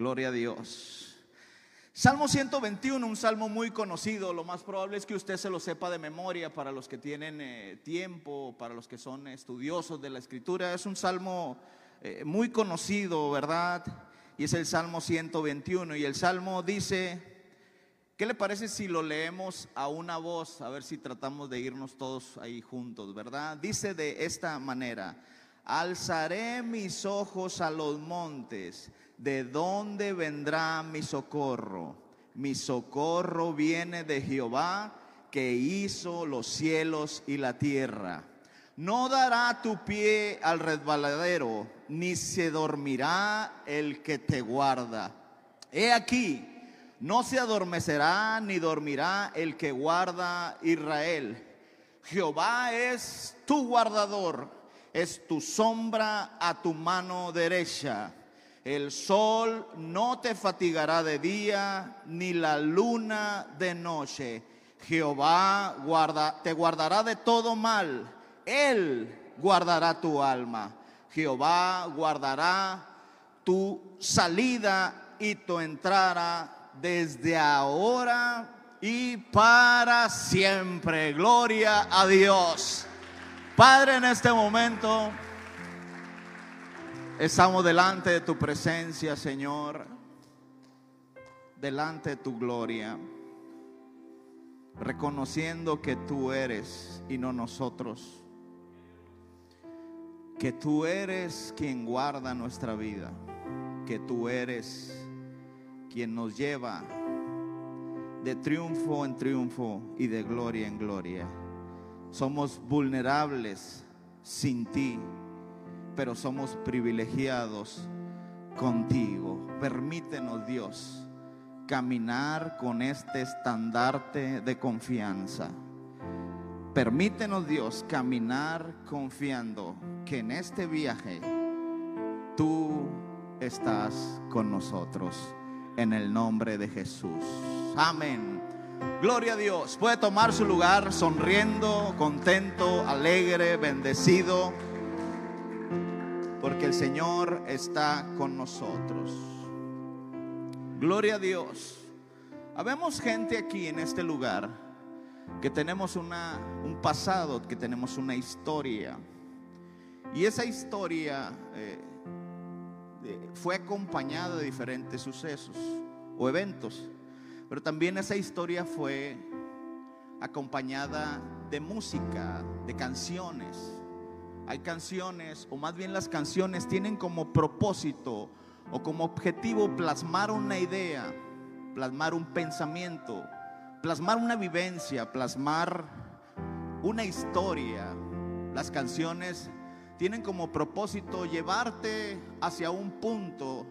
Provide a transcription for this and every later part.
Gloria a Dios. Salmo 121, un salmo muy conocido. Lo más probable es que usted se lo sepa de memoria para los que tienen eh, tiempo, para los que son estudiosos de la escritura. Es un salmo eh, muy conocido, ¿verdad? Y es el Salmo 121. Y el salmo dice, ¿qué le parece si lo leemos a una voz? A ver si tratamos de irnos todos ahí juntos, ¿verdad? Dice de esta manera, alzaré mis ojos a los montes ¿de dónde vendrá mi socorro? Mi socorro viene de Jehová que hizo los cielos y la tierra. No dará tu pie al resbaladero, ni se dormirá el que te guarda. He aquí, no se adormecerá ni dormirá el que guarda Israel. Jehová es tu guardador, es tu sombra a tu mano derecha. El sol no te fatigará de día, ni la luna de noche. Jehová guarda, te guardará de todo mal. Él guardará tu alma. Jehová guardará tu salida y tu entrada desde ahora y para siempre. Gloria a Dios. Padre, en este momento Estamos delante de tu presencia, Señor, delante de tu gloria, reconociendo que tú eres y no nosotros, que tú eres quien guarda nuestra vida, que tú eres quien nos lleva de triunfo en triunfo y de gloria en gloria. Somos vulnerables sin ti pero somos privilegiados contigo. Permítenos, Dios, caminar con este estandarte de confianza. Permítenos, Dios, caminar confiando que en este viaje tú estás con nosotros. En el nombre de Jesús. Amén. Gloria a Dios. Puede tomar su lugar sonriendo, contento, alegre, bendecido porque el Señor está con nosotros. Gloria a Dios. Habemos gente aquí en este lugar que tenemos una, un pasado, que tenemos una historia. Y esa historia eh, fue acompañada de diferentes sucesos o eventos. Pero también esa historia fue acompañada de música, de canciones hay canciones, o más bien las canciones tienen como propósito o como objetivo plasmar una idea, plasmar un pensamiento, plasmar una vivencia, plasmar una historia. Las canciones tienen como propósito llevarte hacia un punto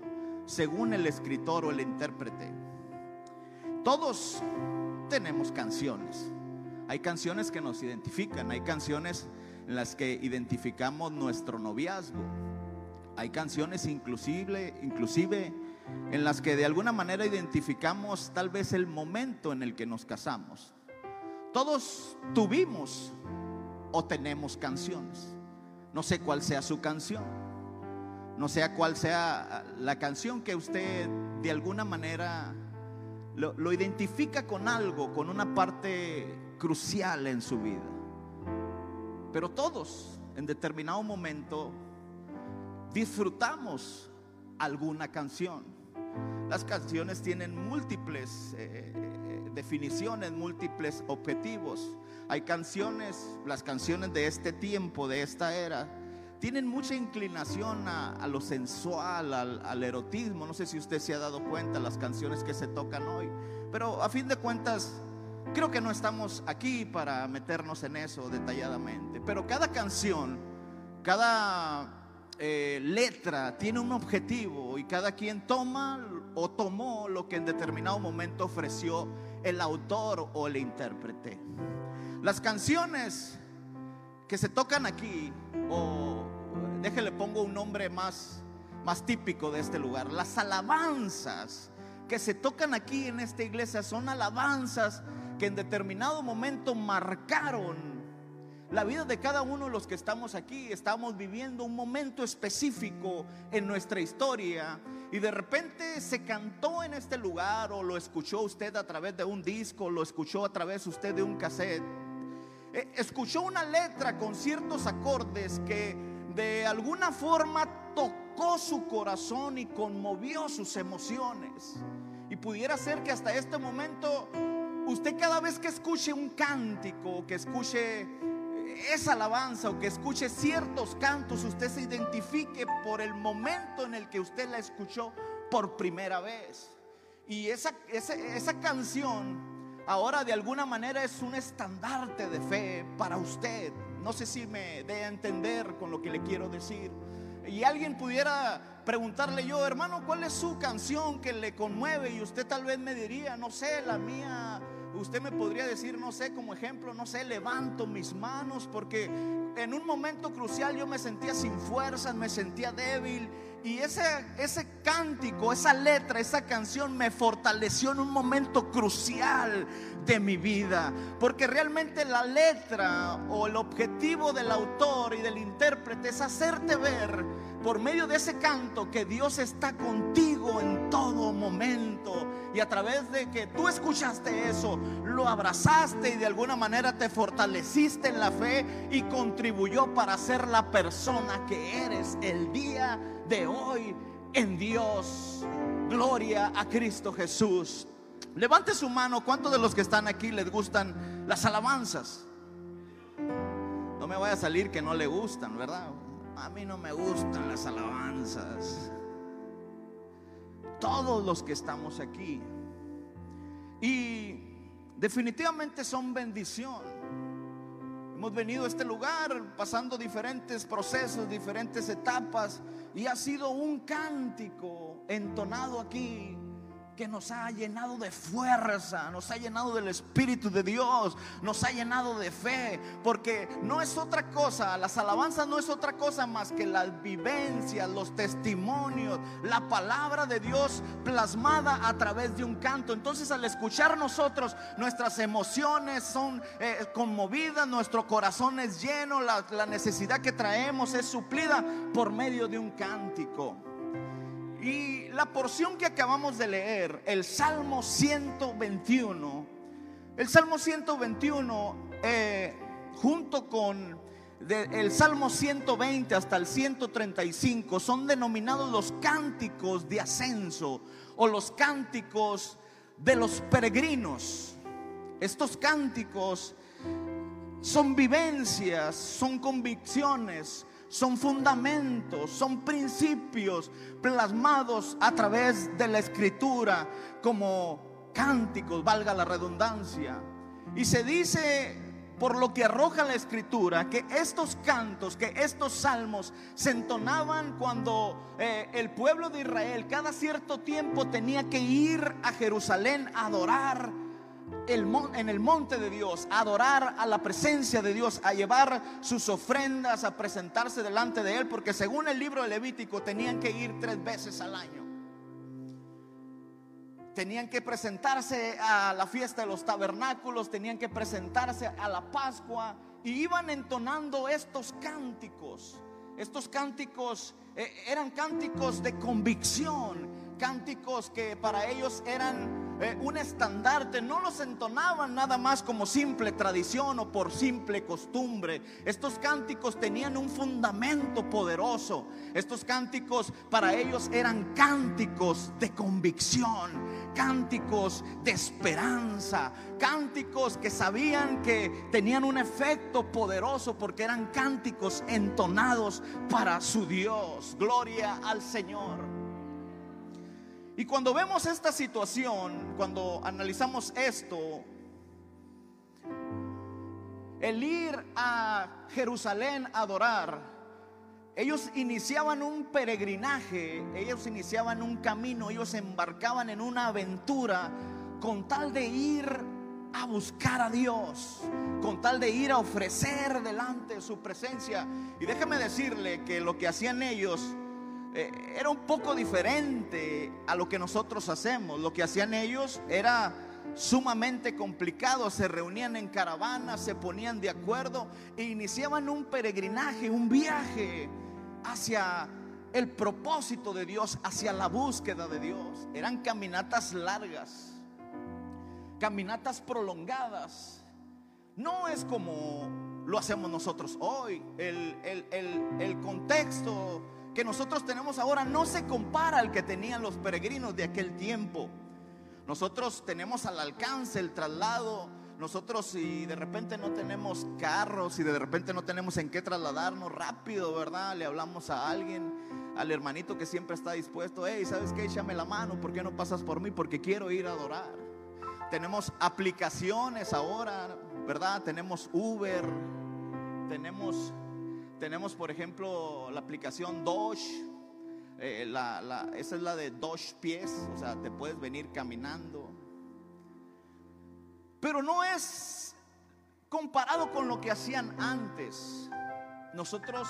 según el escritor o el intérprete. Todos tenemos canciones. Hay canciones que nos identifican, hay canciones en las que identificamos nuestro noviazgo. Hay canciones inclusive, inclusive en las que de alguna manera identificamos tal vez el momento en el que nos casamos. Todos tuvimos o tenemos canciones. No sé cuál sea su canción. No sé cuál sea la canción que usted de alguna manera lo, lo identifica con algo, con una parte crucial en su vida. Pero todos en determinado momento disfrutamos alguna canción. Las canciones tienen múltiples eh, eh, definiciones, múltiples objetivos. Hay canciones, las canciones de este tiempo, de esta era, tienen mucha inclinación a, lo sensual, al, al, erotismo. No sé si usted se ha dado cuenta las canciones que se tocan hoy. Pero a fin de cuentas, Creo que no estamos aquí para meternos en eso detalladamente, pero cada canción, cada eh, letra tiene un objetivo y cada quien toma o tomó lo que en determinado momento ofreció el autor o el intérprete. Las canciones que se tocan aquí, o déjele pongo un nombre más, más típico de este lugar, las alabanzas que se tocan aquí en esta iglesia son alabanzas que en determinado momento marcaron la vida de cada uno de los que estamos aquí. Estamos viviendo un momento específico en nuestra historia y de repente se cantó en este lugar o lo escuchó usted a través de un disco, lo escuchó a través usted de un cassette. Eh, escuchó una letra con ciertos acordes que de alguna forma tocó su corazón y conmovió sus emociones. Y pudiera ser que hasta este momento usted cada vez que escuche un cántico, que escuche esa alabanza o que escuche ciertos cantos, usted se identifique por el momento en el que usted la escuchó por primera vez. Y esa, esa, canción ahora de alguna manera es un estandarte de fe para usted. No sé si me dé a entender con lo que le quiero decir. Y alguien pudiera preguntarle yo, hermano, ¿cuál es su canción que le conmueve? Y usted tal vez me diría, no sé, la mía Usted me podría decir, no sé, como ejemplo, no sé, levanto mis manos porque en un momento crucial yo me sentía sin fuerzas, me sentía débil. Y ese, ese cántico, esa letra, esa canción me fortaleció en un momento crucial de mi vida. Porque realmente la letra o el objetivo del autor y del intérprete es hacerte ver por medio de ese canto que Dios está contigo en todo momento. Y a través de que tú escuchaste eso, lo abrazaste y de alguna manera te fortaleciste en la fe y contribuyó para ser la persona que eres el día de hoy en Dios. Gloria a Cristo Jesús. Levante su mano, ¿cuántos de los que están aquí les gustan las alabanzas? No me vaya a salir que no le gustan, ¿verdad? A mí no me gustan las alabanzas. Todos los que estamos aquí. Y definitivamente son bendición. Hemos venido a este lugar pasando diferentes procesos, diferentes etapas. Y ha sido un cántico entonado aquí que nos ha llenado de fuerza, nos ha llenado del Espíritu de Dios, nos ha llenado de fe, porque no es otra cosa, las alabanzas no es otra cosa más que las vivencias, los testimonios, la palabra de Dios plasmada a través de un canto. Entonces al escuchar nosotros, nuestras emociones son eh, conmovidas, nuestro corazón es lleno, la, la necesidad que traemos es suplida por medio de un cántico. Y la porción que acabamos de leer, el Salmo 121, el Salmo 121, eh, junto con el Salmo 120 hasta el 135, son denominados los cánticos de ascenso o los cánticos de los peregrinos. Estos cánticos son vivencias, son convicciones, son fundamentos, son principios plasmados a través de la escritura como cánticos, valga la redundancia. Y se dice por lo que arroja la escritura, que estos cantos, que estos salmos se entonaban cuando eh, el pueblo de Israel cada cierto tiempo tenía que ir a Jerusalén a adorar en el monte de Dios, a adorar a la presencia de Dios, a llevar sus ofrendas, a presentarse delante de Él, porque según el libro de Levítico tenían que ir tres veces al año. Tenían que presentarse a la fiesta de los tabernáculos, tenían que presentarse a la Pascua y iban entonando estos cánticos. Estos cánticos eh, eran cánticos de convicción, cánticos que para ellos eran eh, un estandarte, no los entonaban nada más como simple tradición o por simple costumbre. Estos cánticos tenían un fundamento poderoso. Estos cánticos para ellos eran cánticos de convicción, cánticos de esperanza, cánticos que sabían que tenían un efecto poderoso porque eran cánticos entonados para su Dios. Gloria al Señor. Y cuando vemos esta situación, cuando analizamos esto, el ir a Jerusalén a adorar, ellos iniciaban un peregrinaje, ellos iniciaban un camino, ellos embarcaban en una aventura con tal de ir a buscar a Dios, con tal de ir a ofrecer delante de su presencia. Y déjeme decirle que lo que hacían ellos eh, era un poco diferente a lo que nosotros hacemos. Lo que hacían ellos era sumamente complicado, se reunían en caravanas, se ponían de acuerdo e iniciaban un peregrinaje, un viaje hacia el propósito de Dios, hacia la búsqueda de Dios. Eran caminatas largas, caminatas prolongadas. No es como lo hacemos nosotros hoy. El, el contexto que nosotros tenemos ahora no se compara al que tenían los peregrinos de aquel tiempo. Nosotros tenemos al alcance el traslado. Nosotros si de repente no tenemos carros, si de repente no tenemos en qué trasladarnos rápido, ¿verdad? Le hablamos a alguien, al hermanito que siempre está dispuesto, hey, ¿sabes qué? Échame la mano, ¿por qué no pasas por mí? Porque quiero ir a adorar. Tenemos aplicaciones ahora, ¿verdad? Tenemos Uber, tenemos, tenemos por ejemplo la aplicación Doge, eh, esa es la de dos pies, o sea, te puedes venir caminando. Pero no es comparado con lo que hacían antes. Nosotros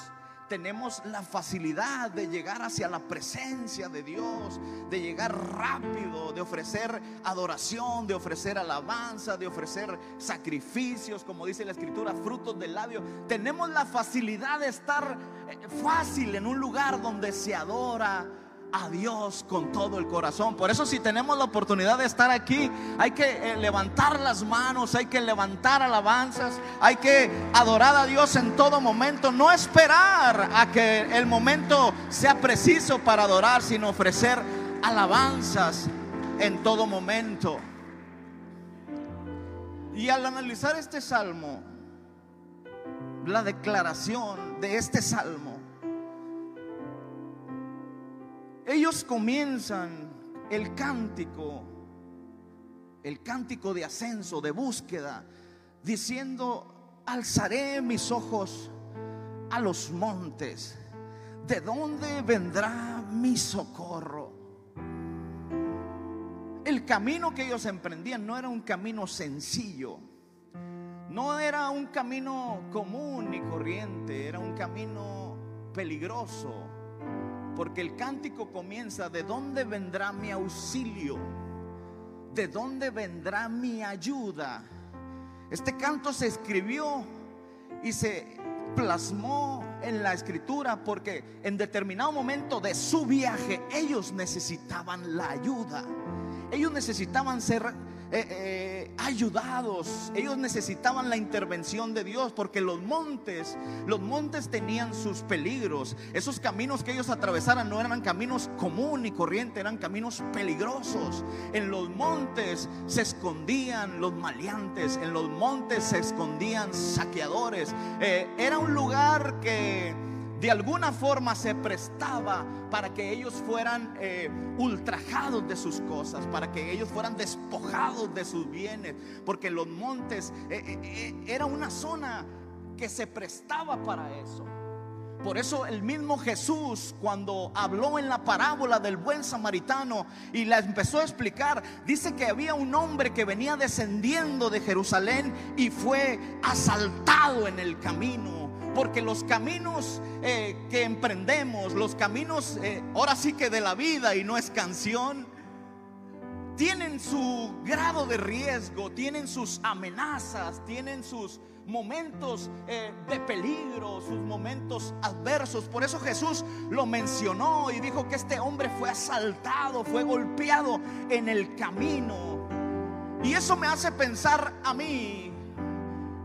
tenemos la facilidad de llegar hacia la presencia de Dios, de llegar rápido, de ofrecer adoración, de ofrecer alabanza, de ofrecer sacrificios, como dice la escritura, frutos del labio. Tenemos la facilidad de estar eh, fácil en un lugar donde se adora, a Dios con todo el corazón. Por eso si tenemos la oportunidad de estar aquí, hay que eh, levantar las manos, hay que levantar alabanzas, hay que adorar a Dios en todo momento, no esperar a que el momento sea preciso para adorar, sino ofrecer alabanzas en todo momento. Y al analizar este salmo, la declaración de este salmo, ellos comienzan el cántico, el cántico de ascenso, de búsqueda, diciendo, alzaré mis ojos a los montes, ¿de dónde vendrá mi socorro? El camino que ellos emprendían no era un camino sencillo, no era un camino común ni corriente, era un camino peligroso porque el cántico comienza, ¿de dónde vendrá mi auxilio? ¿De dónde vendrá mi ayuda? Este canto se escribió y se plasmó en la escritura porque en determinado momento de su viaje ellos necesitaban la ayuda. Ellos necesitaban ser eh, eh, ayudados. Ellos necesitaban la intervención de Dios porque los montes, los montes tenían sus peligros. Esos caminos que ellos atravesaran no eran caminos común y corriente, eran caminos peligrosos. En los montes se escondían los maleantes, en los montes se escondían saqueadores. Eh, era un lugar que de alguna forma se prestaba para que ellos fueran eh, ultrajados de sus cosas, para que ellos fueran despojados de sus bienes, porque los montes eh, eh, era una zona que se prestaba para eso. Por eso el mismo Jesús cuando habló en la parábola del buen samaritano y la empezó a explicar, dice que había un hombre que venía descendiendo de Jerusalén y fue asaltado en el camino porque los caminos eh, que emprendemos, los caminos eh, ahora sí que de la vida y no es canción, tienen su grado de riesgo, tienen sus amenazas, tienen sus momentos eh, de peligro, sus momentos adversos. Por eso Jesús lo mencionó y dijo que este hombre fue asaltado, fue golpeado en el camino. Y eso me hace pensar a mí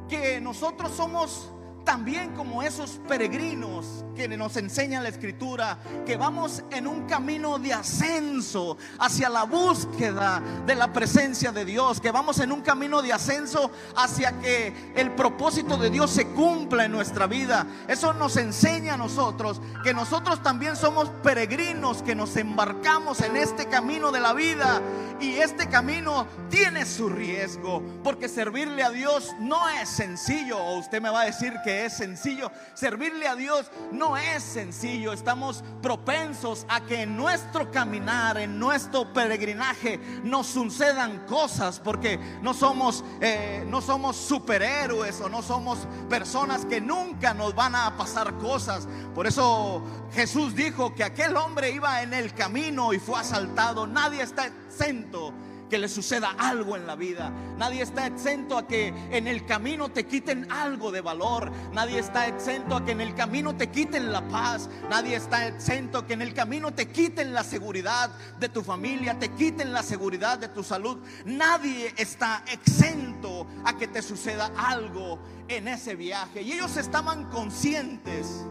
que nosotros somos también como esos peregrinos que nos enseña la escritura, que vamos en un camino de ascenso hacia la búsqueda de la presencia de Dios, que vamos en un camino de ascenso hacia que el propósito de Dios se cumpla en nuestra vida. Eso nos enseña a nosotros que nosotros también somos peregrinos, que nos embarcamos en este camino de la vida y este camino tiene su riesgo, porque servirle a Dios no es sencillo, o usted me va a decir que es sencillo. Servirle a Dios no es sencillo. Estamos propensos a que en nuestro caminar, en nuestro peregrinaje, nos sucedan cosas porque no somos, eh, no somos superhéroes o no somos personas que nunca nos van a pasar cosas. Por eso Jesús dijo que aquel hombre iba en el camino y fue asaltado. Nadie está exento que le suceda algo en la vida. Nadie está exento a que en el camino te quiten algo de valor. Nadie está exento a que en el camino te quiten la paz. Nadie está exento a que en el camino te quiten la seguridad de tu familia, te quiten la seguridad de tu salud. Nadie está exento a que te suceda algo en ese viaje. Y ellos estaban conscientes.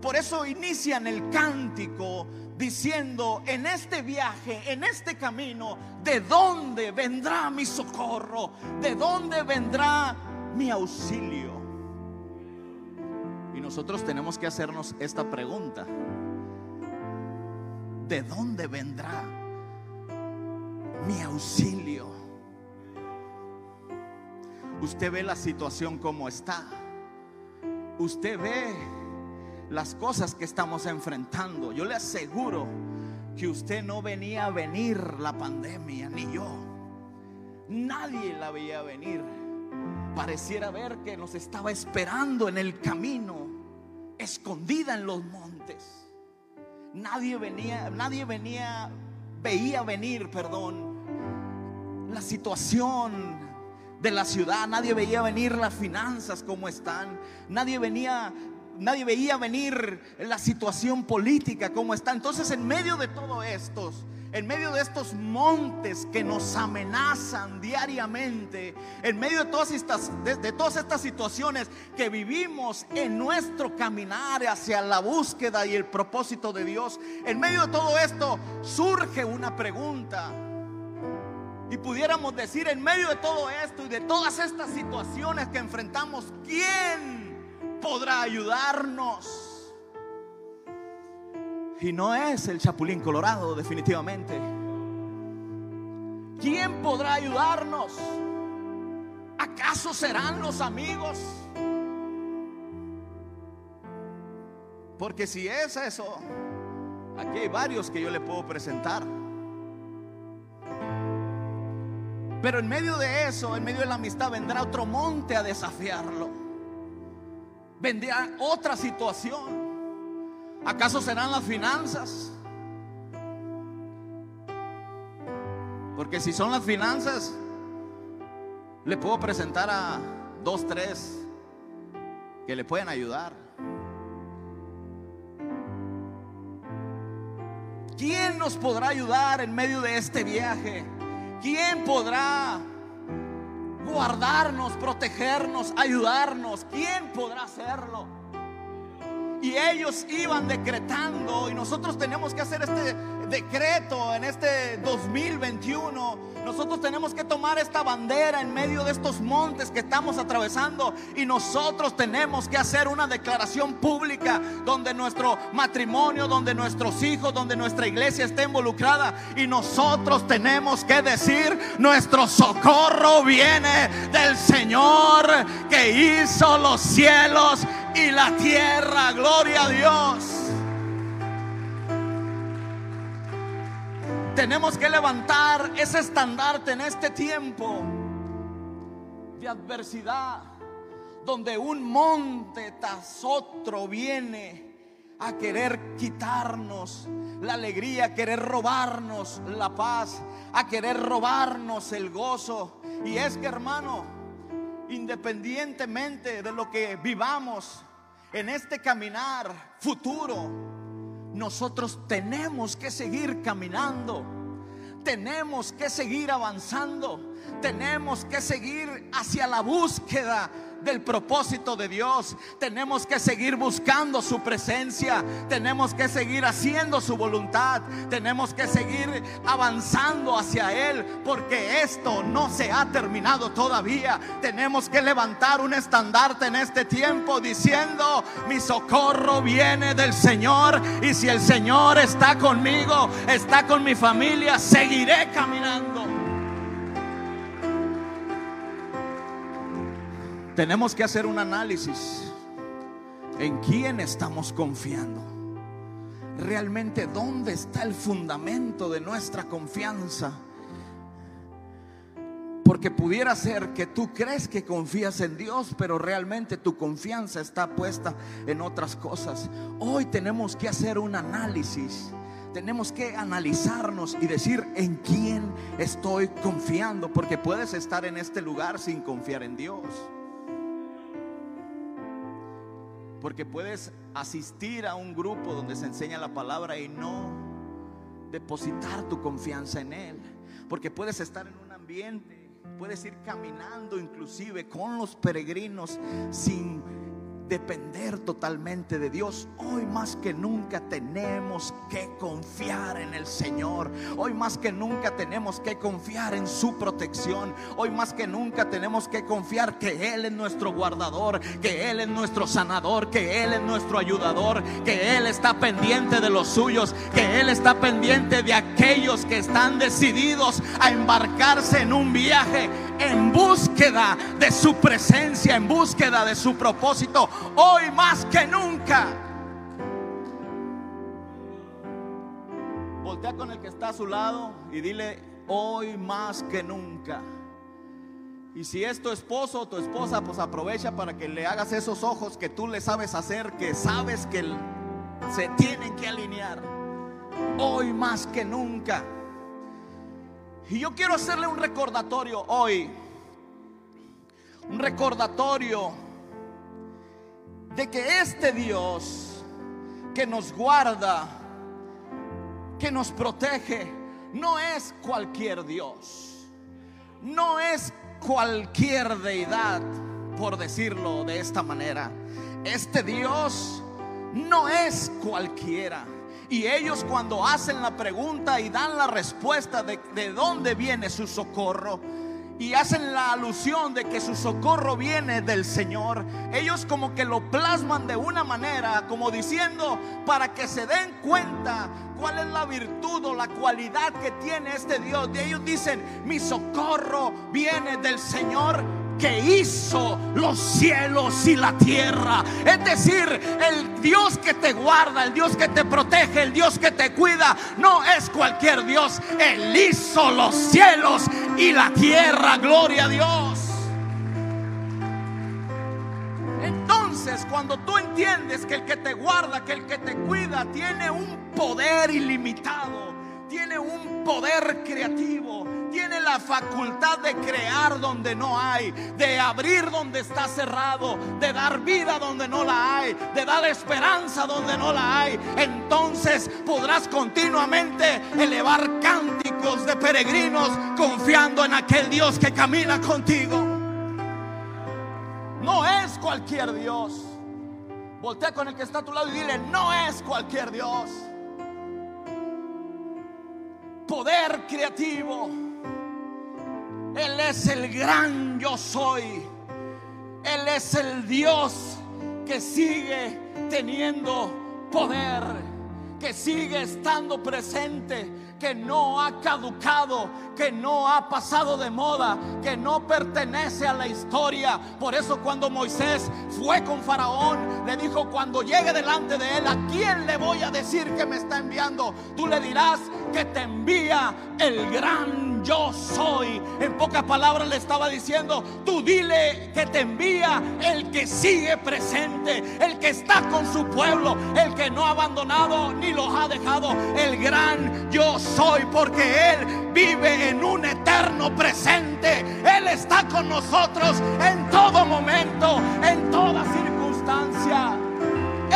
Por eso inician el cántico diciendo, en este viaje, en este camino, ¿de dónde vendrá mi socorro? ¿De dónde vendrá mi auxilio? Y nosotros tenemos que hacernos esta pregunta. ¿De dónde vendrá mi auxilio? Usted ve la situación como está. Usted ve las cosas que estamos enfrentando. Yo le aseguro que usted no venía a venir la pandemia, ni yo. Nadie la veía venir. Pareciera ver que nos estaba esperando en el camino, escondida en los montes. Nadie venía, nadie venía, veía venir, perdón, la situación de la ciudad, nadie veía venir las finanzas como están, nadie venía nadie veía venir la situación política como está. Entonces, en medio de todo esto, en medio de estos montes que nos amenazan diariamente, en medio de todas estas, de, todas estas situaciones que vivimos en nuestro caminar hacia la búsqueda y el propósito de Dios, en medio de todo esto surge una pregunta. Y pudiéramos decir, en medio de todo esto y de todas estas situaciones que enfrentamos, ¿quién podrá ayudarnos. Y no es el Chapulín Colorado, definitivamente. ¿Quién podrá ayudarnos? ¿Acaso serán los amigos? Porque si es eso, aquí hay varios que yo le puedo presentar. Pero en medio de eso, en medio de la amistad, vendrá otro monte a desafiarlo vendrá otra situación. ¿Acaso serán las finanzas? Porque si son las finanzas, le puedo presentar a dos, tres que le pueden ayudar. ¿Quién nos podrá ayudar en medio de este viaje? ¿Quién podrá guardarnos, protegernos, ayudarnos. ¿Quién podrá hacerlo? Y ellos iban decretando y nosotros tenemos que hacer este decreto en este 2021. Nosotros tenemos que tomar esta bandera en medio de estos montes que estamos atravesando y nosotros tenemos que hacer una declaración pública donde nuestro matrimonio, donde nuestros hijos, donde nuestra iglesia esté involucrada y nosotros tenemos que decir, nuestro socorro viene del Señor que hizo los cielos y la tierra. Gloria a Dios. Tenemos que levantar ese estandarte en este tiempo de adversidad, donde un monte tras otro viene a querer quitarnos la alegría, a querer robarnos la paz, a querer robarnos el gozo. Y es que hermano, independientemente de lo que vivamos en este caminar futuro, nosotros tenemos que seguir caminando. Tenemos que seguir avanzando. Tenemos que seguir hacia la búsqueda del propósito de Dios. Tenemos que seguir buscando su presencia. Tenemos que seguir haciendo su voluntad. Tenemos que seguir avanzando hacia Él porque esto no se ha terminado todavía. Tenemos que levantar un estandarte en este tiempo diciendo, mi socorro viene del Señor y si el Señor está conmigo, está con mi familia, seguiré caminando. Tenemos que hacer un análisis en quién estamos confiando. Realmente, ¿dónde está el fundamento de nuestra confianza? Porque pudiera ser que tú crees que confías en Dios, pero realmente tu confianza está puesta en otras cosas. Hoy tenemos que hacer un análisis Tenemos que analizarnos y decir en quién estoy confiando, porque puedes estar en este lugar sin confiar en Dios. Porque puedes asistir a un grupo donde se enseña la palabra y no depositar tu confianza en Él. Porque puedes estar en un ambiente, puedes ir caminando inclusive con los peregrinos sin depender totalmente de Dios. Hoy más que nunca tenemos que confiar en el Señor. Hoy más que nunca tenemos que confiar en su protección. Hoy más que nunca tenemos que confiar que Él es nuestro guardador, que Él es nuestro sanador, que Él es nuestro ayudador, que Él está pendiente de los suyos, que Él está pendiente de aquellos que están decididos a embarcarse en un viaje en búsqueda de su presencia, en búsqueda de su propósito, hoy más que nunca. Voltea con el que está a su lado y dile, hoy más que nunca. Y si es tu esposo o tu esposa, pues aprovecha para que le hagas esos ojos que tú le sabes hacer, que sabes que se tienen que alinear. Hoy más que nunca. Y yo quiero hacerle un recordatorio hoy. Un recordatorio de que este Dios que nos guarda, que nos protege, no es cualquier Dios. No es cualquier deidad, por decirlo de esta manera. Este Dios no es cualquiera. Y ellos cuando hacen la pregunta y dan la respuesta de, de dónde viene su socorro, y hacen la alusión de que su socorro viene del Señor. Ellos como que lo plasman de una manera, como diciendo, para que se den cuenta cuál es la virtud o la cualidad que tiene este Dios. Y ellos dicen, mi socorro viene del Señor que hizo los cielos y la tierra. Es decir, el Dios que te guarda, el Dios que te protege, el Dios que te cuida, no es cualquier Dios. Él hizo los cielos y la tierra. Gloria a Dios. Entonces, cuando tú entiendes que el que te guarda, que el que te cuida, tiene un poder ilimitado, tiene un poder creativo, tiene la facultad de crear donde no hay, de abrir donde está cerrado, de dar vida donde no la hay, de dar esperanza donde no la hay. Entonces podrás continuamente elevar cánticos de peregrinos confiando en aquel Dios que camina contigo. No es cualquier Dios. Voltea con el que está a tu lado y dile, no es cualquier Dios. Poder creativo él es el gran yo soy. Él es el Dios que sigue teniendo poder, que sigue estando presente, que no ha caducado, que no ha pasado de moda, que no pertenece a la historia. Por eso cuando Moisés fue con Faraón, le dijo, cuando llegue delante de él, ¿a quién le voy a decir que me está enviando? Tú le dirás que te envía el gran yo soy. En pocas palabras le estaba diciendo, tú dile que te envía el que sigue presente, el que está con su pueblo, el que no ha abandonado ni los ha dejado, el gran yo soy, porque Él vive presente. Él está con nosotros en todo momento, en toda circunstancia.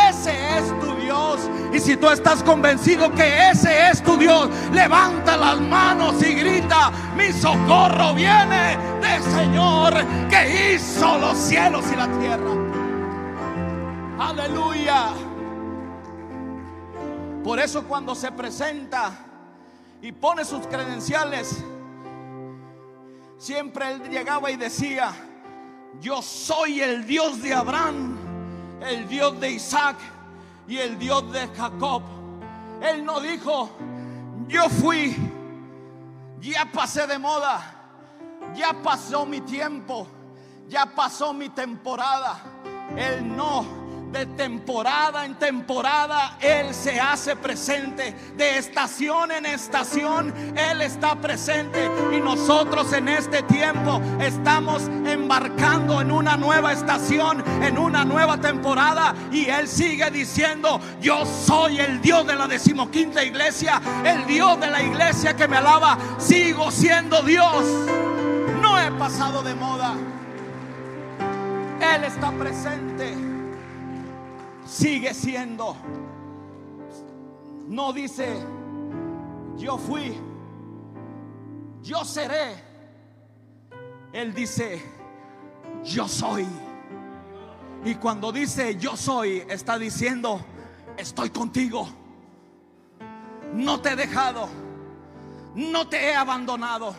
Ese es tu Dios. Y si tú estás convencido que ese es tu Dios, levanta las manos y grita, mi socorro viene del Señor que hizo los cielos y la tierra. Aleluya. Por eso cuando se presenta y pone sus credenciales, siempre él llegaba y decía, yo soy el Dios de Abraham el Dios de Isaac y el Dios de Jacob. Él no dijo, yo fui, ya pasé de moda, ya pasó mi tiempo, ya pasó mi temporada. Él no de temporada en temporada Él se hace presente. De estación en estación Él está presente. Y nosotros en este tiempo estamos embarcando en una nueva estación, en una nueva temporada. Y Él sigue diciendo, yo soy el Dios de la decimoquinta iglesia, el Dios de la iglesia que me alaba. Sigo siendo Dios. No he pasado de moda. Él está presente sigue siendo. No dice, yo fui, yo seré. Él dice, yo soy. Y cuando dice yo soy, está diciendo, estoy contigo. No te he dejado. No te he abandonado.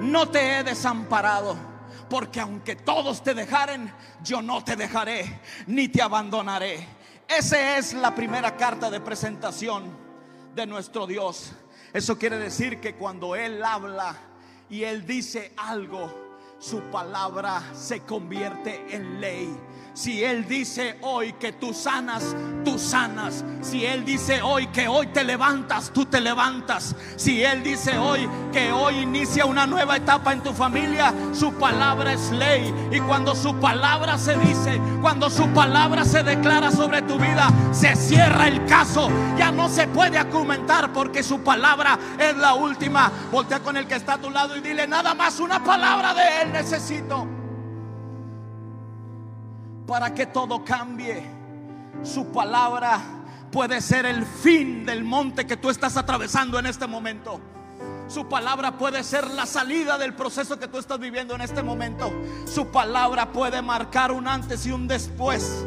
No te he desamparado. Porque aunque todos te dejaren, yo no te dejaré ni te abandonaré. Esa es la primera carta de presentación de nuestro Dios. Eso quiere decir que cuando Él habla y Él dice algo, su palabra se convierte en ley si Él dice hoy que tú sanas, tú sanas. Si Él dice hoy que hoy te levantas, tú te levantas. Si Él dice hoy que hoy inicia una nueva etapa en tu familia, su palabra es ley. Y cuando su palabra se dice, cuando su palabra se declara sobre tu vida, se cierra el caso. Ya no se puede argumentar porque su palabra es la última. Voltea con el que está a tu lado y dile nada más una palabra de Él necesito para que todo cambie. Su palabra puede ser el fin del monte que tú estás atravesando en este momento. Su palabra puede ser la salida del proceso que tú estás viviendo en este momento. Su palabra puede marcar un antes y un después.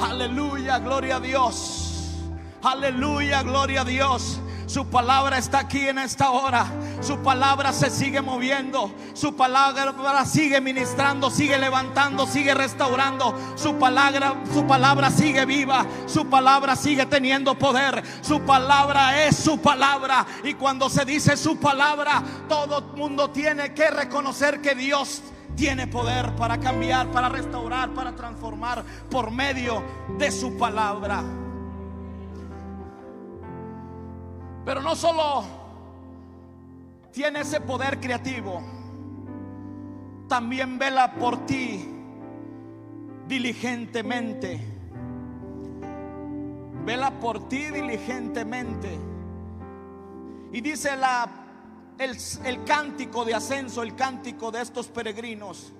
Aleluya, gloria a Dios. Aleluya, gloria a Dios. Su palabra está aquí en esta hora. Su palabra se sigue moviendo. Su palabra sigue ministrando, sigue levantando, sigue restaurando. Su palabra, su palabra sigue viva. Su palabra sigue teniendo poder. Su palabra es su palabra. Y cuando se dice su palabra, todo el mundo tiene que reconocer que Dios tiene poder para cambiar, para restaurar, para transformar por medio de su palabra. Pero no solo tiene ese poder creativo, también vela por ti diligentemente. Vela por ti diligentemente. Y dice la, el, el cántico de ascenso, el cántico de estos peregrinos.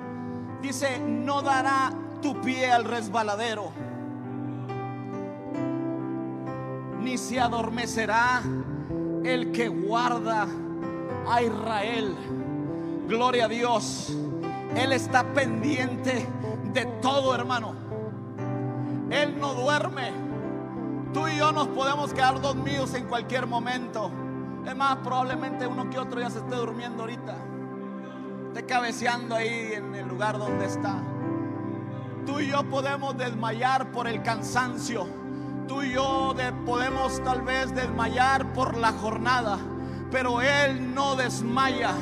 Dice, no dará tu pie al resbaladero, ni se adormecerá el que guarda a Israel. Gloria a Dios. Él está pendiente de todo, hermano. Él no duerme. Tú y yo nos podemos quedar dormidos en cualquier momento. Es más, probablemente uno que otro ya se esté durmiendo ahorita. Esté cabeceando ahí en el lugar donde está. Tú y yo podemos desmayar por el cansancio Tú y yo podemos tal vez desmayar por la jornada, pero Él no desmaya.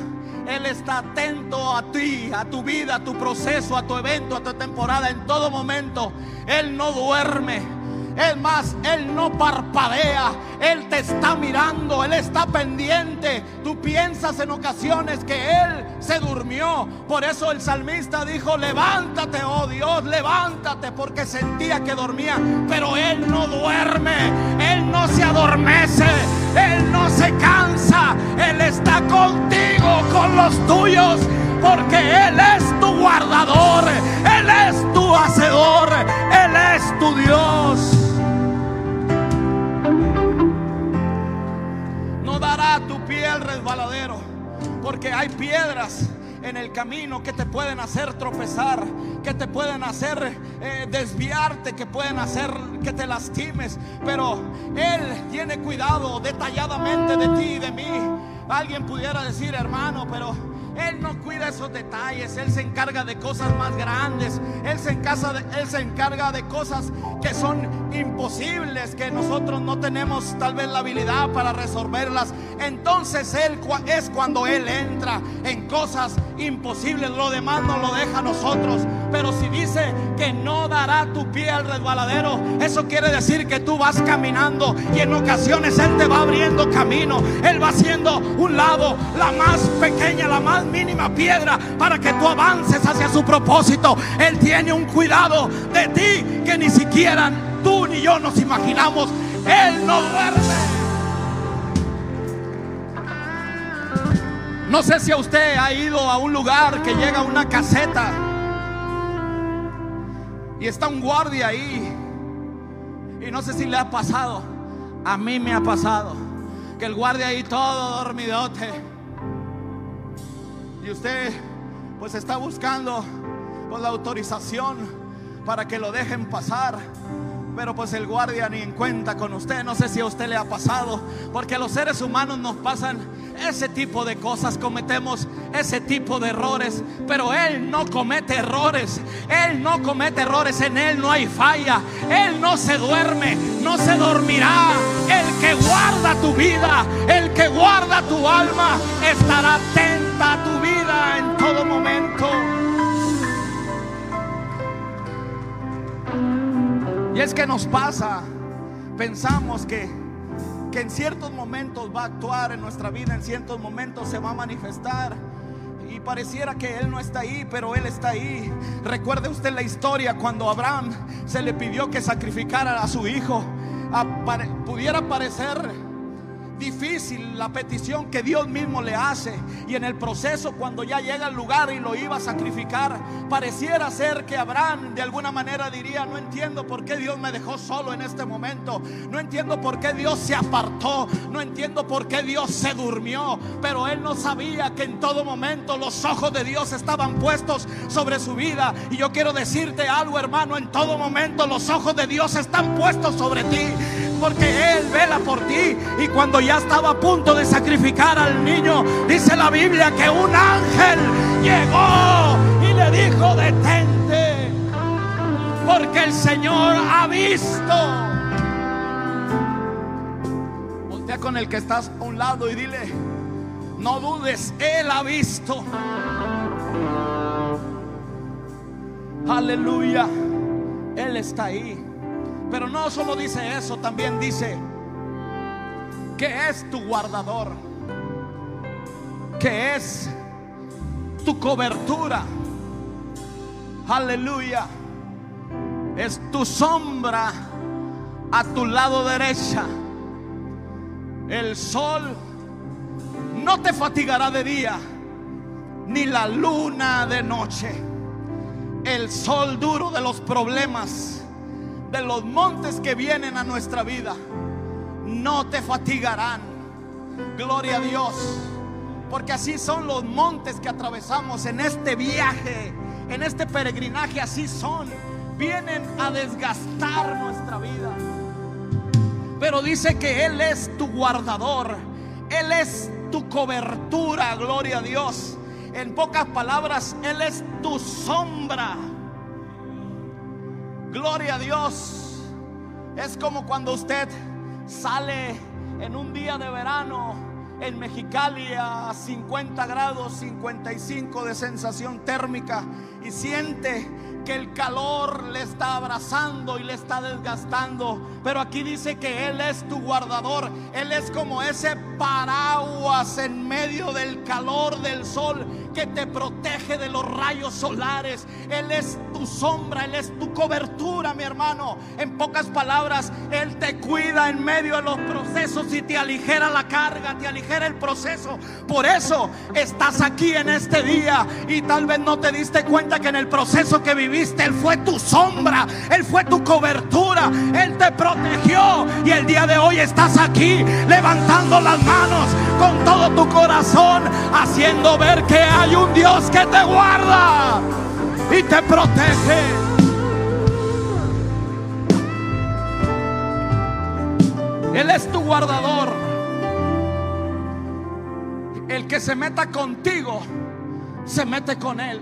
Él está atento a ti, a tu vida, a tu proceso, a tu evento, a tu temporada, en todo momento. Él no duerme. Es más, Él no parpadea, Él te está mirando, Él está pendiente. Tú piensas en ocasiones que Él se durmió. Por eso el salmista dijo, levántate, oh Dios, levántate, porque sentía que dormía. Pero Él no duerme, Él no se adormece, Él no se cansa, Él está contigo, con los tuyos porque Él es tu guardador, Él es tu hacedor, Él es tu Dios. Pie al resbaladero, porque hay piedras en el camino que te pueden hacer tropezar, que te pueden hacer eh, desviarte, que pueden hacer que te lastimes. Pero Él tiene cuidado detalladamente de ti y de mí. Alguien pudiera decir, hermano, pero Él no cuida esos detalles, Él se encarga de cosas más grandes, Él se, encarga de, Él se encarga de cosas que son imposibles, que nosotros no tenemos tal vez la habilidad para resolverlas. Entonces Él es cuando Él entra en cosas imposibles, lo demás no lo deja a nosotros. Pero si dice que no dará tu pie al resbaladero, eso quiere decir que tú vas caminando y en ocasiones Él te va abriendo camino, Él va haciendo un lado, la más pequeña, la más mínima piedra para que tú avances hacia su propósito. Él tiene un cuidado de ti que ni siquiera tú ni yo nos imaginamos. Él no duerme. No sé si a usted ha ido a un lugar que llega a una caseta y está un guardia ahí. Y no sé si le ha pasado. A mí me ha pasado. Que el guardia ahí todo dormidote. Y usted pues está buscando pues, la autorización para que lo dejen pasar. Pero pues el guardia ni en cuenta con usted. No sé si a usted le ha pasado. Porque a los seres humanos nos pasan ese tipo de cosas. Cometemos ese tipo de errores. Pero Él no comete errores. Él no comete errores. En Él no hay falla. Él no se duerme. No se dormirá. El que guarda tu vida. El que guarda tu alma. Estará atenta a tu vida en todo momento. Y es que nos pasa, pensamos que, que en ciertos momentos va a actuar en nuestra vida, en ciertos momentos se va a manifestar. Y pareciera que Él no está ahí, pero Él está ahí. Recuerde usted la historia cuando Abraham se le pidió que sacrificara a su hijo. pudiera parecer difícil la petición que Dios mismo le hace. Y en el proceso, cuando ya llega al lugar y lo iba a sacrificar, pareciera ser que Abraham de alguna manera diría, no entiendo por qué Dios me dejó solo en este momento. No entiendo por qué Dios se apartó. No entiendo por qué Dios se durmió. Pero él no sabía que en todo momento los ojos de Dios estaban puestos sobre su vida. Y yo quiero decirte algo, hermano, en todo momento los ojos de Dios están puestos sobre ti. Porque Él vela por ti. Y cuando ya estaba a punto de sacrificar al niño, dice la Biblia que un ángel llegó y le dijo, detente, porque el Señor ha visto. Voltea con el que estás a un lado y dile, no dudes, Él ha visto. Aleluya, Él está ahí. Pero no solo dice eso, también dice, que es tu guardador, que es tu cobertura. Aleluya. Es tu sombra a tu lado derecha. El sol no te fatigará de día, ni la luna de noche. El sol duro de los problemas, de los montes que vienen a nuestra vida no te fatigarán. Gloria a Dios. Porque así son los montes que atravesamos en este viaje, en este peregrinaje, así son. Vienen a desgastar nuestra vida. Pero dice que Él es tu guardador. Él es tu cobertura, gloria a Dios. En pocas palabras, Él es tu sombra. Gloria a Dios. Es como cuando usted sale en un día de verano en Mexicali a 50 grados, 55 de sensación térmica y siente que el calor le está abrazando y le está desgastando. Pero aquí dice que Él es tu guardador. Él es como ese paraguas en medio del calor del sol que te protege de los rayos solares. Él es tu sombra, Él es tu cobertura, mi hermano. En pocas palabras, Él te cuida en medio de los procesos y te aligera la carga, te aligera el proceso. Por eso estás aquí en este día y tal vez no te diste cuenta que en el proceso que viviste, Él fue tu sombra, Él fue tu cobertura, Él te protegió y el día de hoy estás aquí levantando las manos con todo tu corazón, haciendo ver que hay hay un Dios que te guarda y te protege. Él es tu guardador. El que se meta contigo se mete con él.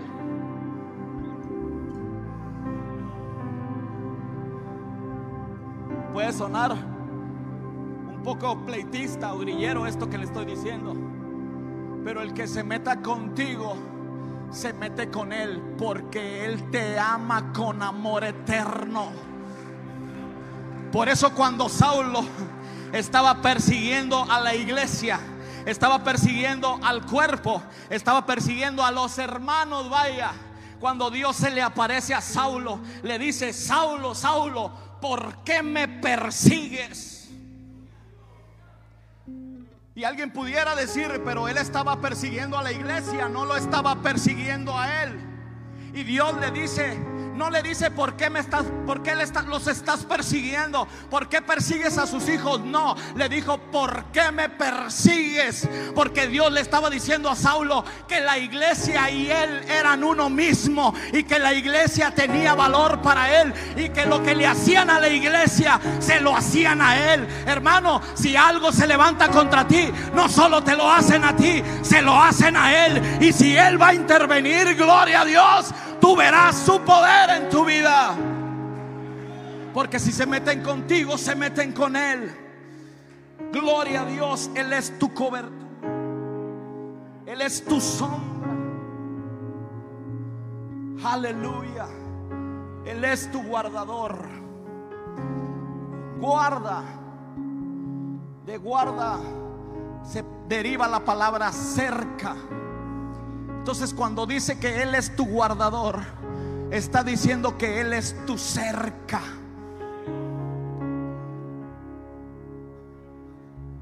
Puede sonar un poco pleitista o esto que le estoy diciendo, pero el que se meta contigo se mete con él porque él te ama con amor eterno. Por eso cuando Saulo estaba persiguiendo a la iglesia, estaba persiguiendo al cuerpo, estaba persiguiendo a los hermanos, vaya. Cuando Dios se le aparece a Saulo, le dice, Saulo, Saulo, ¿por qué me persigues? Y alguien pudiera decir, pero él estaba persiguiendo a la iglesia, no lo estaba persiguiendo a él. Y Dios le dice, no le dice por qué me estás, por qué los estás persiguiendo, por qué persigues a sus hijos. No, le dijo, ¿por qué me persigues? Porque Dios le estaba diciendo a Saulo que la iglesia y él eran uno mismo y que la iglesia tenía valor para él y que lo que le hacían a la iglesia se lo hacían a él. Hermano, si algo se levanta contra ti, no solo te lo hacen a ti, se lo hacen a él. Y si él va a intervenir, gloria a Dios tú verás su poder en tu vida. Porque si se meten contigo, se meten con Él. Gloria a Dios, Él es tu cobertura. Él es tu sombra. Aleluya. Él es tu guardador. Guarda. De guarda se deriva la palabra cerca. Entonces cuando dice que Él es tu guardador, está diciendo que Él es tu cerca.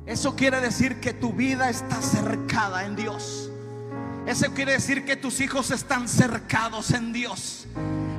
Eso quiere decir que tu vida está cercada en Dios. Eso quiere decir que tus hijos están cercados en Dios.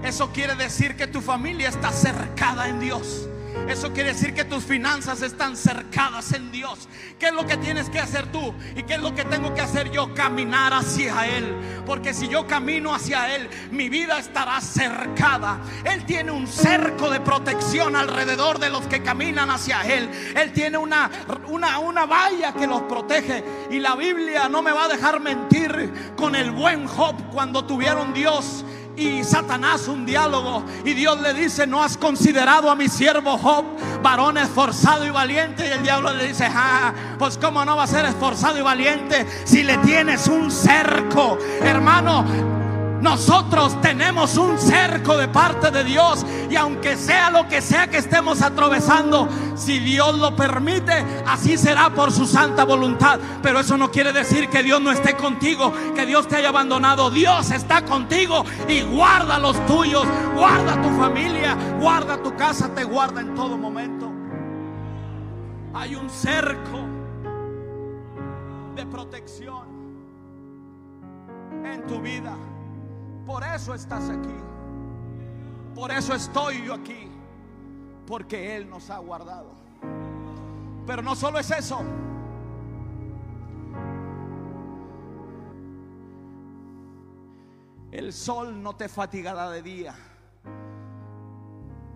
Eso quiere decir que tu familia está cercada en Dios. Eso quiere decir que tus finanzas están cercadas en Dios. ¿Qué es lo que tienes que hacer tú? ¿Y qué es lo que tengo que hacer yo? Caminar hacia Él. Porque si yo camino hacia Él, mi vida estará cercada. Él tiene un cerco de protección alrededor de los que caminan hacia Él. Él tiene una, una, una valla que los protege. Y la Biblia no me va a dejar mentir con el buen Job cuando tuvieron Dios y Satanás un diálogo y Dios le dice, no has considerado a mi siervo Job, varón esforzado y valiente. Y el diablo le dice, ah, pues cómo no va a ser esforzado y valiente si le tienes un cerco, hermano. Nosotros tenemos un cerco de parte de Dios y aunque sea lo que sea que estemos atravesando, si Dios lo permite, así será por su santa voluntad. Pero eso no quiere decir que Dios no esté contigo, que Dios te haya abandonado. Dios está contigo y guarda los tuyos, guarda tu familia, guarda tu casa, te guarda en todo momento. Hay un cerco de protección en tu vida. Por eso estás aquí. Por eso estoy yo aquí. Porque Él nos ha guardado. Pero no solo es eso. El sol no te fatigará de día,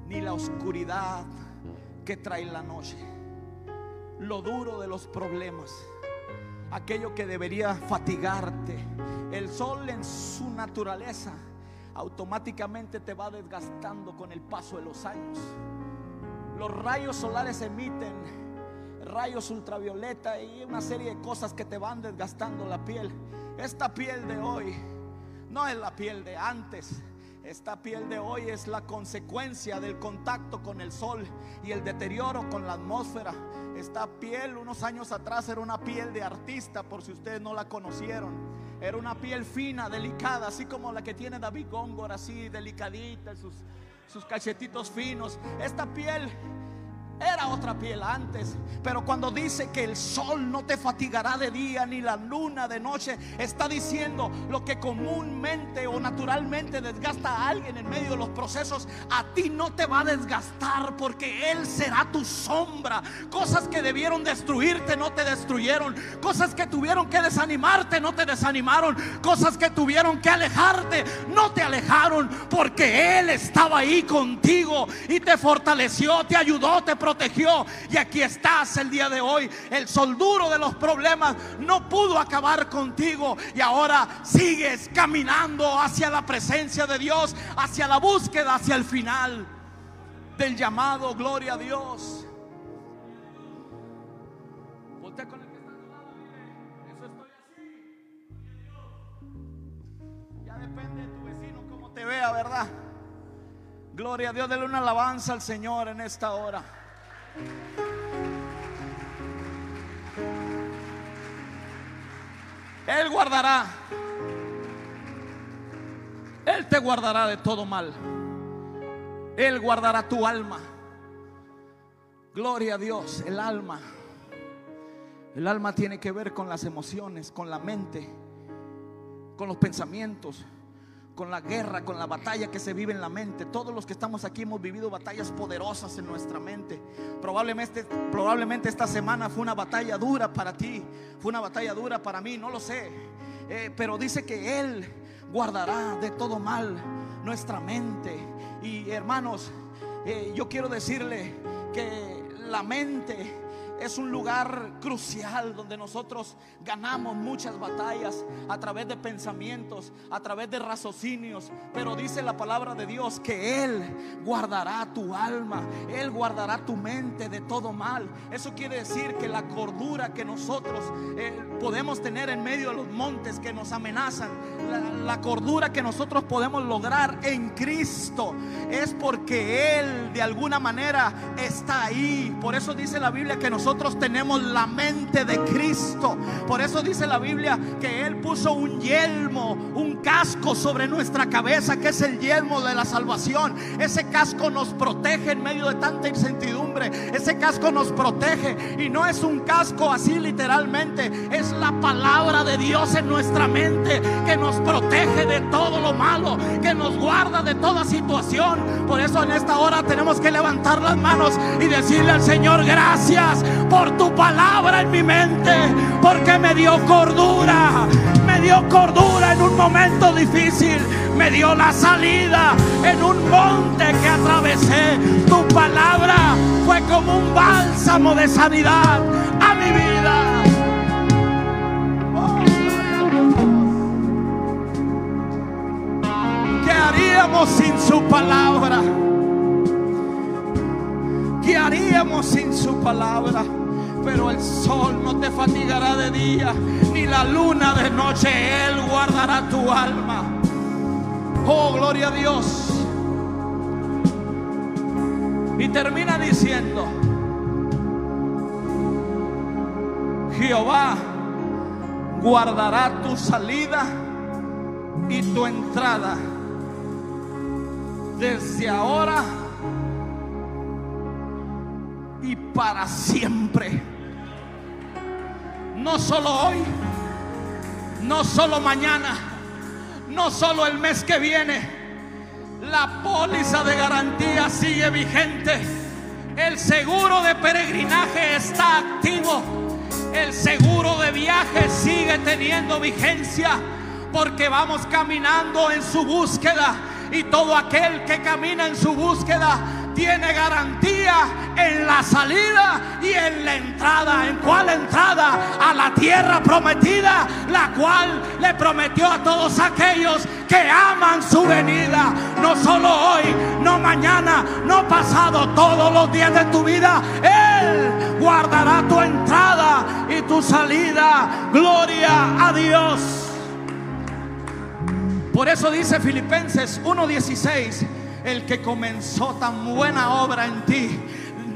ni la oscuridad que trae la noche. Lo duro de los problemas aquello que debería fatigarte. El sol en su naturaleza automáticamente te va desgastando con el paso de los años. Los rayos solares emiten rayos ultravioleta y una serie de cosas que te van desgastando la piel. Esta piel de hoy no es la piel de antes. Esta piel de hoy es la consecuencia del contacto con el sol y el deterioro con la atmósfera. Esta piel unos años atrás era una piel de artista, por si ustedes no la conocieron. Era una piel fina, delicada, así como la que tiene David Góngora, así delicadita, sus, sus cachetitos finos. Esta piel era otra piel antes, pero cuando dice que el sol no te fatigará de día ni la luna de noche, está diciendo lo que comúnmente o naturalmente desgasta a alguien en medio de los procesos, a ti no te va a desgastar porque Él será tu sombra. Cosas que debieron destruirte no te destruyeron, cosas que tuvieron que desanimarte no te desanimaron, cosas que tuvieron que alejarte no te alejaron porque Él estaba ahí contigo y te fortaleció, te ayudó, te protegió protegió y aquí estás el día de hoy. El sol duro de los problemas no pudo acabar contigo y ahora sigues caminando hacia la presencia de Dios, hacia la búsqueda, hacia el final del llamado. Gloria a Dios. con el que está Eso estoy así. Ya depende de tu vecino cómo te vea, ¿verdad? Gloria a Dios, dele una alabanza al Señor en esta hora. Él guardará. Él te guardará de todo mal. Él guardará tu alma. Gloria a Dios, el alma. El alma tiene que ver con las emociones, con la mente, con los pensamientos con la guerra, con la batalla que se vive en la mente. Todos los que estamos aquí hemos vivido batallas poderosas en nuestra mente. Probablemente, probablemente esta semana fue una batalla dura para ti, fue una batalla dura para mí, no lo sé. Eh, pero dice que Él guardará de todo mal nuestra mente. Y hermanos, eh, yo quiero decirle que la mente es un lugar crucial donde nosotros ganamos muchas batallas a través de pensamientos, a través de raciocinios. Pero dice la palabra de Dios que Él guardará tu alma, Él guardará tu mente de todo mal. Eso quiere decir que la cordura que nosotros eh, podemos tener en medio de los montes que nos amenazan, la, la cordura que nosotros podemos lograr en Cristo, es porque Él de alguna manera está ahí. Por eso dice la Biblia que nosotros nosotros tenemos la mente de Cristo. Por eso dice la Biblia que Él puso un yelmo, un casco sobre nuestra cabeza, que es el yelmo de la salvación. Ese casco nos protege en medio de tanta incertidumbre. Ese casco nos protege y no es un casco así literalmente. Es la palabra de Dios en nuestra mente que nos protege de todo lo malo, que nos guarda de toda situación. Por eso en esta hora tenemos que levantar las manos y decirle al Señor gracias por tu palabra en mi mente, porque me dio cordura, me dio cordura en un momento difícil, me dio la salida en un monte que atravesé. Tu palabra fue como un bálsamo de sanidad a mi vida. ¿Qué haríamos sin su palabra? ¿Qué haríamos sin su palabra? Pero el sol no te fatigará de día, ni la luna de noche. Él guardará tu alma. Oh, gloria a Dios. Y termina diciendo, Jehová guardará tu salida y tu entrada desde ahora y para siempre. No solo hoy, no solo mañana, no solo el mes que viene. La póliza de garantía sigue vigente. El seguro de peregrinaje está activo. El seguro de viaje sigue teniendo vigencia porque vamos caminando en su búsqueda y todo aquel que camina en su búsqueda tiene garantía en la salida y en la entrada. ¿En cuál entrada? A la tierra prometida, la cual le prometió a todos aquellos que aman su venida. No solo hoy, no mañana, no pasado, todos los días de tu vida. Él guardará tu entrada y tu salida. Gloria a Dios. Por eso dice Filipenses 1:16 el que comenzó tan buena obra en ti,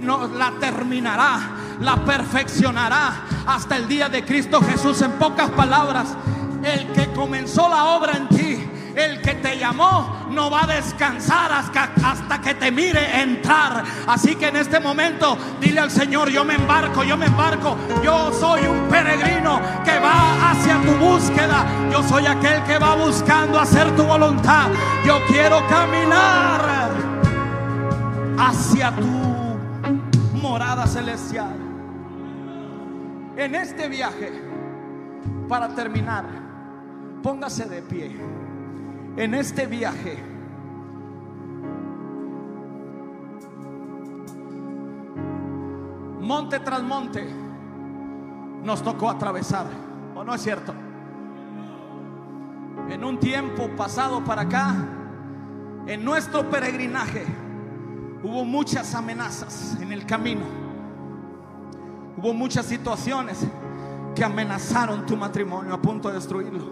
no, la terminará, la perfeccionará hasta el día de Cristo Jesús. En pocas palabras, el que comenzó la obra en ti el que te llamó no va a descansar hasta, que te mire entrar. Así que en este momento dile al Señor, yo me embarco, yo me embarco. Yo soy un peregrino que va hacia tu búsqueda. Yo soy aquel que va buscando hacer tu voluntad. Yo quiero caminar hacia tu morada celestial. En este viaje, para terminar, póngase de pie en este viaje. monte tras monte, nos tocó atravesar. ¿O no es cierto? En un tiempo pasado para acá, en nuestro peregrinaje, hubo muchas amenazas en el camino. Hubo muchas situaciones que amenazaron tu matrimonio a punto de destruirlo.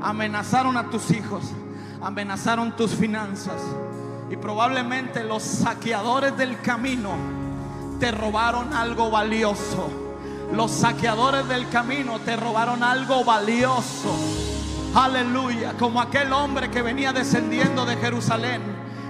Amenazaron a tus hijos, amenazaron tus finanzas. Y probablemente los saqueadores del camino te robaron algo valioso. Los saqueadores del camino te robaron algo valioso. Aleluya. Como aquel hombre que venía descendiendo de Jerusalén.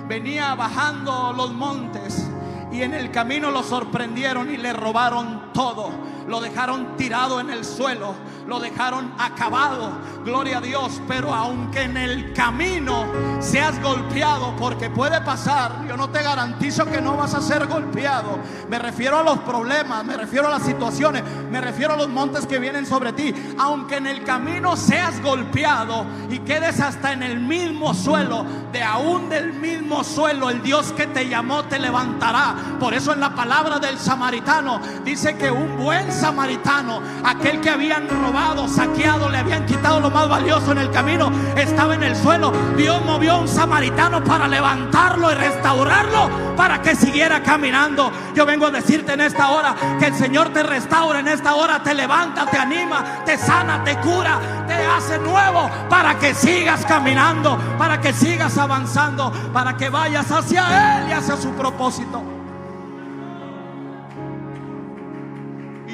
Venía bajando los montes. Y en el camino lo sorprendieron y le robaron todo lo dejaron tirado en el suelo, lo dejaron acabado, gloria a Dios, pero aunque en el camino seas golpeado, porque puede pasar, yo no te garantizo que no vas a ser golpeado, me refiero a los problemas, me refiero a las situaciones, me refiero a los montes que vienen sobre ti, aunque en el camino seas golpeado y quedes hasta en el mismo suelo, de aún del mismo suelo, el Dios que te llamó te levantará. Por eso en la palabra del samaritano dice que un buen samaritano, aquel que habían robado, saqueado, le habían quitado lo más valioso en el camino, estaba en el suelo. Dios movió a un samaritano para levantarlo y restaurarlo para que siguiera caminando. Yo vengo a decirte en esta hora que el Señor te restaura en esta hora, te levanta, te anima, te sana, te cura, te hace nuevo para que sigas caminando, para que sigas avanzando, para que vayas hacia Él y hacia su propósito.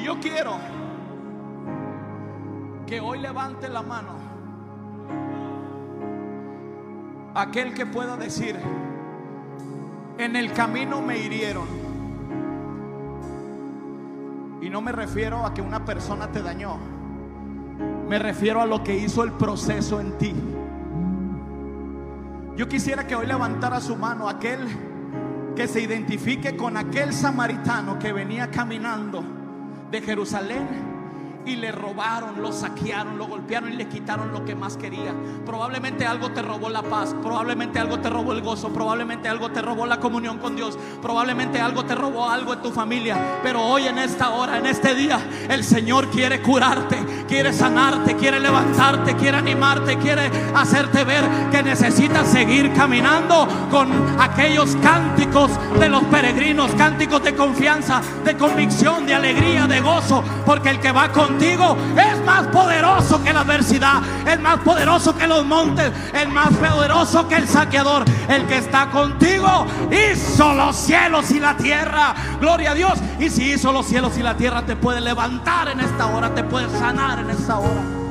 yo quiero que hoy levante la mano aquel que pueda decir, en el camino me hirieron. Y no me refiero a que una persona te dañó, me refiero a lo que hizo el proceso en ti. Yo quisiera que hoy levantara su mano aquel que se identifique con aquel samaritano que venía caminando de Jerusalén y le robaron, lo saquearon, lo golpearon y le quitaron lo que más quería. Probablemente algo te robó la paz, probablemente algo te robó el gozo, probablemente algo te robó la comunión con Dios, probablemente algo te robó algo en tu familia. Pero hoy en esta hora, en este día, el Señor quiere curarte, quiere sanarte, quiere levantarte, quiere animarte, quiere hacerte ver que necesitas seguir caminando con aquellos cánticos de los peregrinos, cánticos de confianza, de convicción, de alegría, de gozo, porque el que va con contigo es más poderoso que la adversidad, es más poderoso que los montes, es más poderoso que el saqueador. El que está contigo hizo los cielos y la tierra. Gloria a Dios. Y si hizo los cielos y la tierra, te puede levantar en esta hora, te puede sanar en esta hora.